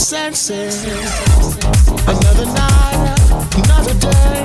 senses. Another night, another day.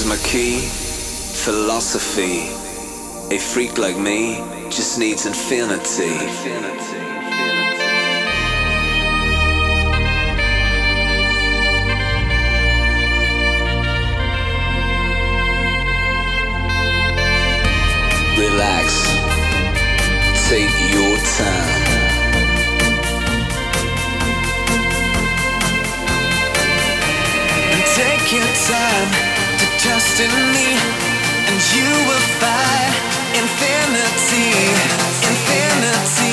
is my key, philosophy. A freak like me just needs infinity. infinity. relax, take your time. Take your time to trust in me, and you will find infinity, infinity.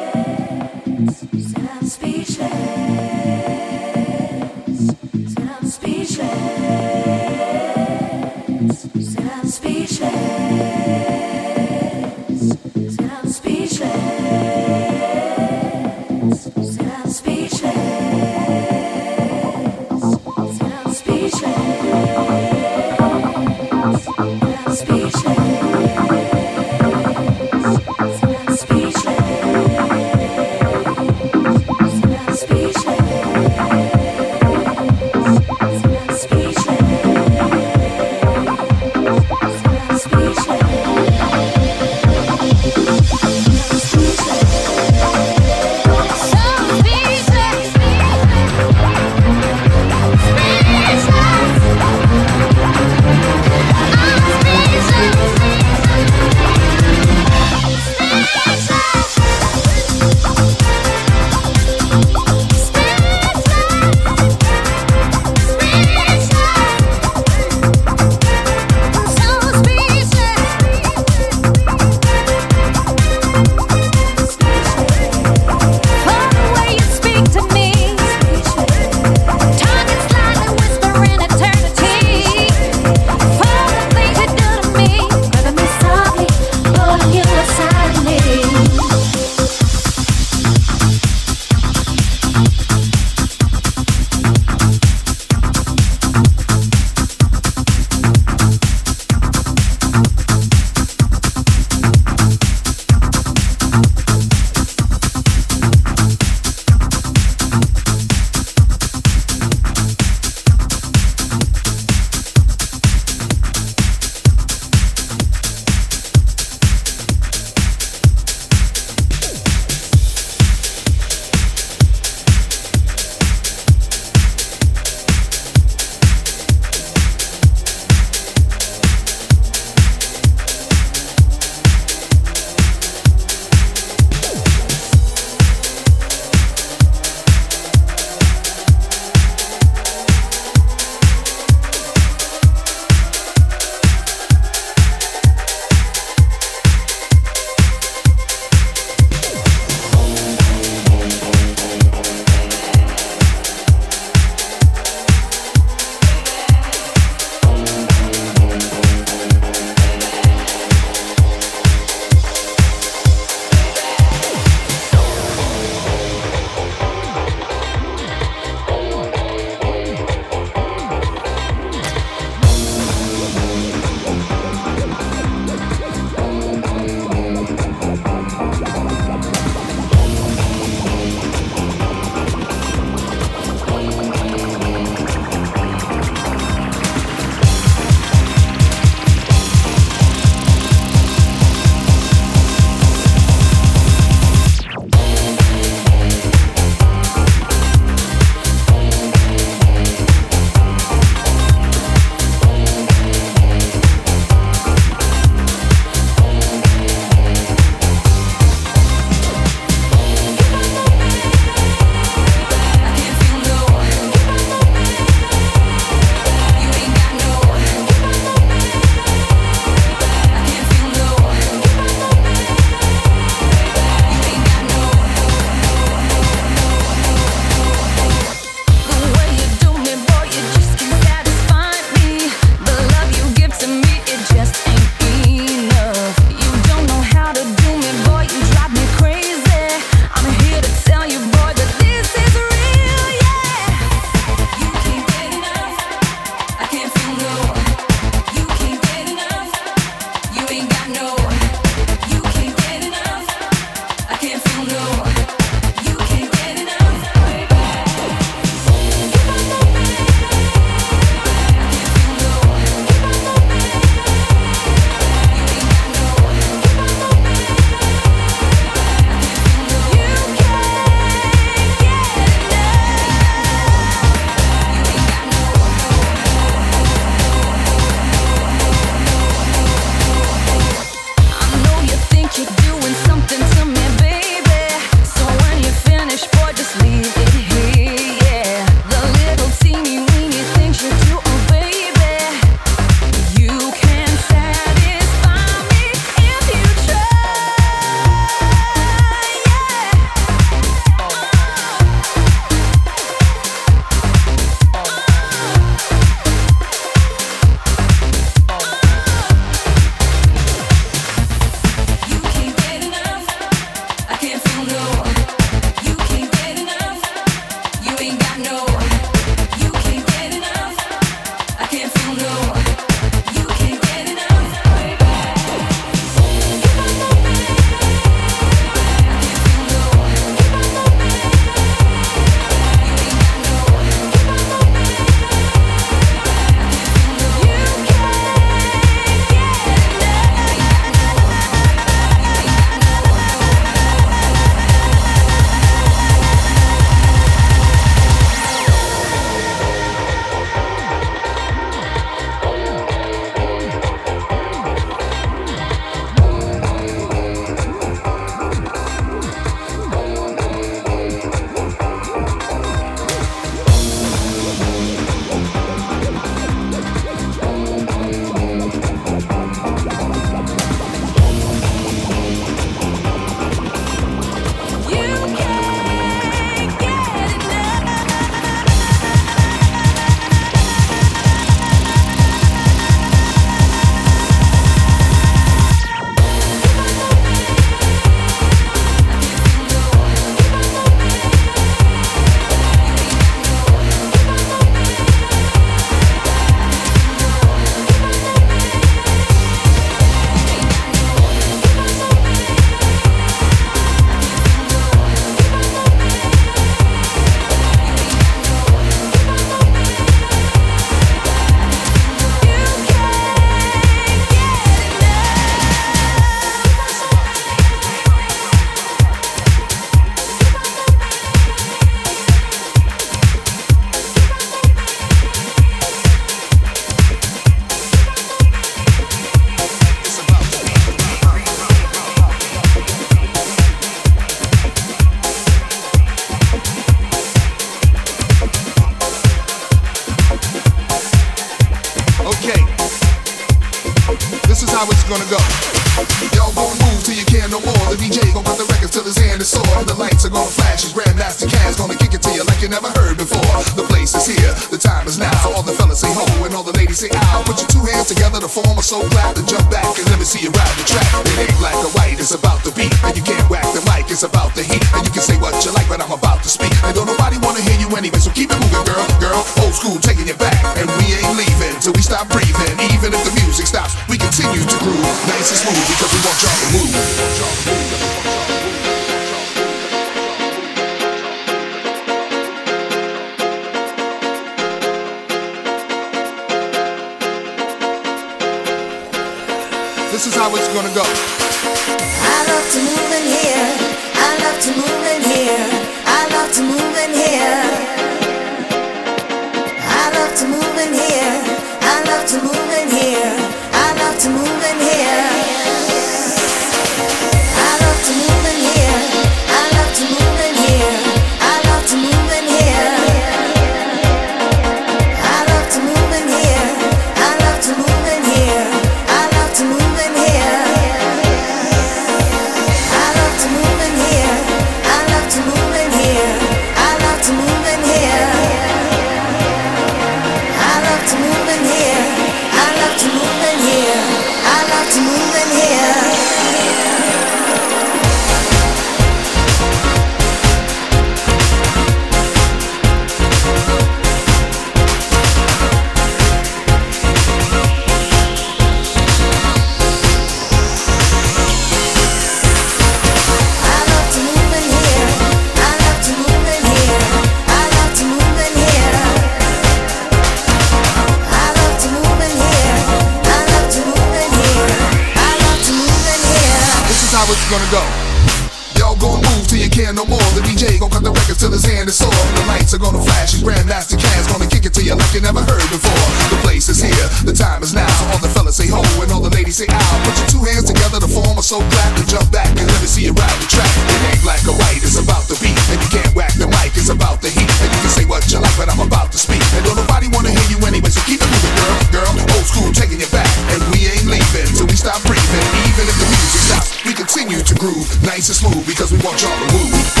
DJ gon' cut the records till his hand is sore. The lights are gonna flash and grandmaster cats gonna kick it to you like you never heard before. The place is here, the time is now. So all the fellas say ho and all the ladies say ow. Put your two hands together to form a soul clap and jump back and let me see you ride the track. It ain't black or white, it's about the beat. And you can't whack the mic, it's about the heat. And you can say what you like, but I'm about to speak. And don't nobody wanna hear you anyway, so keep it moving, girl, girl. Old school taking you back, and we ain't leaving till we stop breathing. Even if the music stops, we continue to groove nice and smooth because we want y'all to move.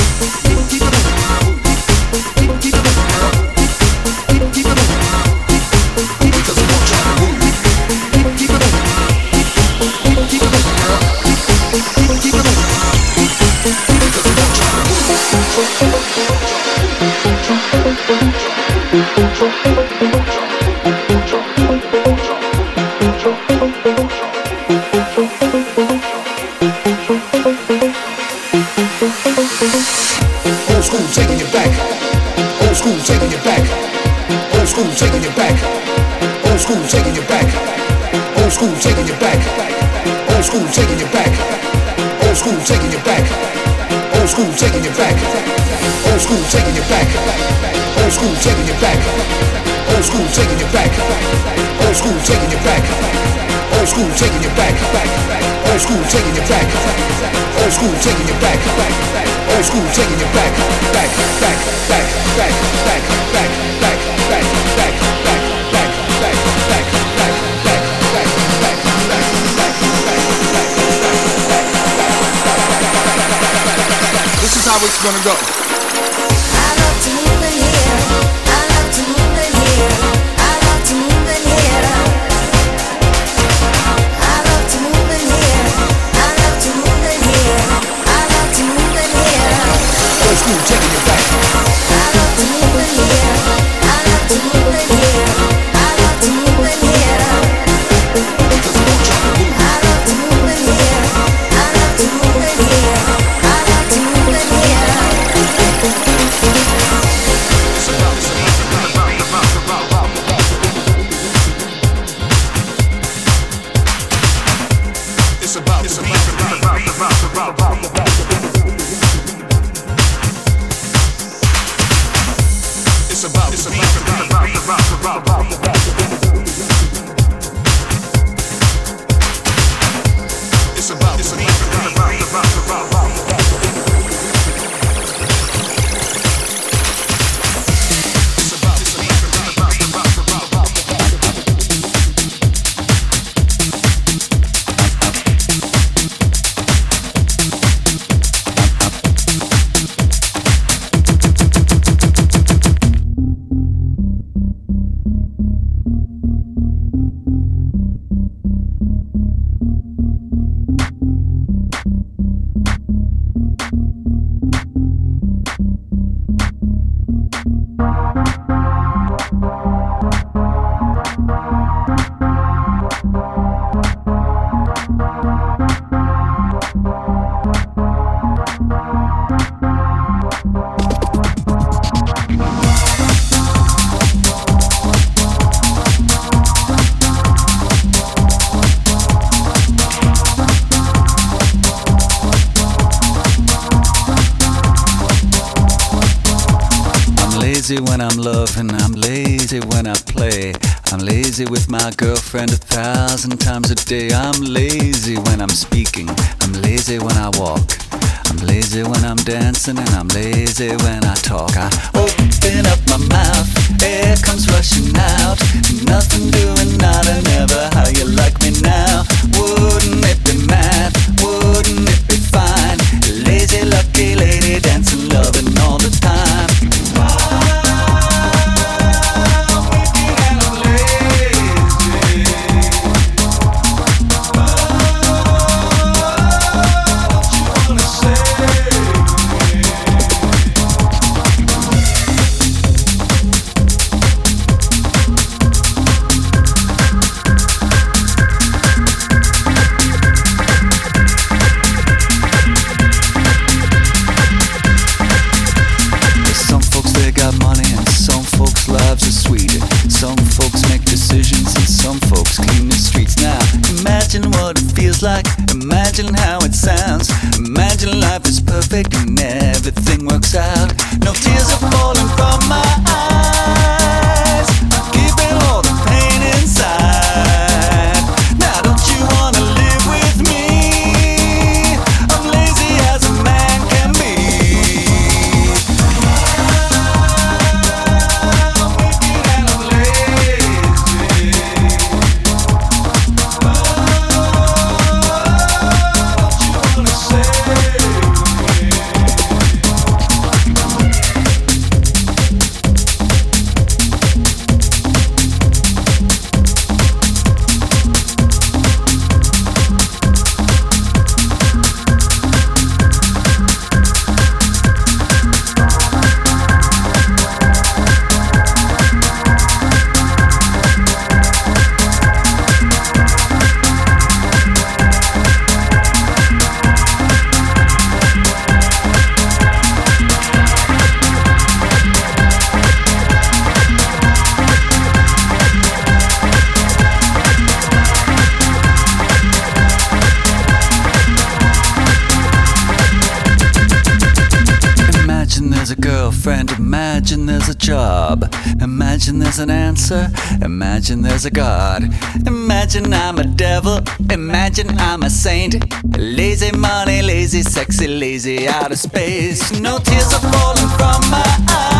school taking you back. Old school taking you back. Old school taking you back. Old school taking you back. Old school taking you back. Old school taking you back. Old school taking you back. Old school taking you back. Old school taking you back. Old school taking you back. Old school taking you back. Back, back, back, back, back, back, back. how it's gonna go. friend a thousand times a day. I'm lazy when I'm speaking, I'm lazy when I walk. I'm lazy when I'm dancing and I'm lazy when I talk. I open up my mouth, air comes rushing out, nothing Imagine there's a God. Imagine I'm a devil. Imagine I'm a saint. Lazy money, lazy, sexy, lazy out of space. No tears are falling from my eyes.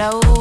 la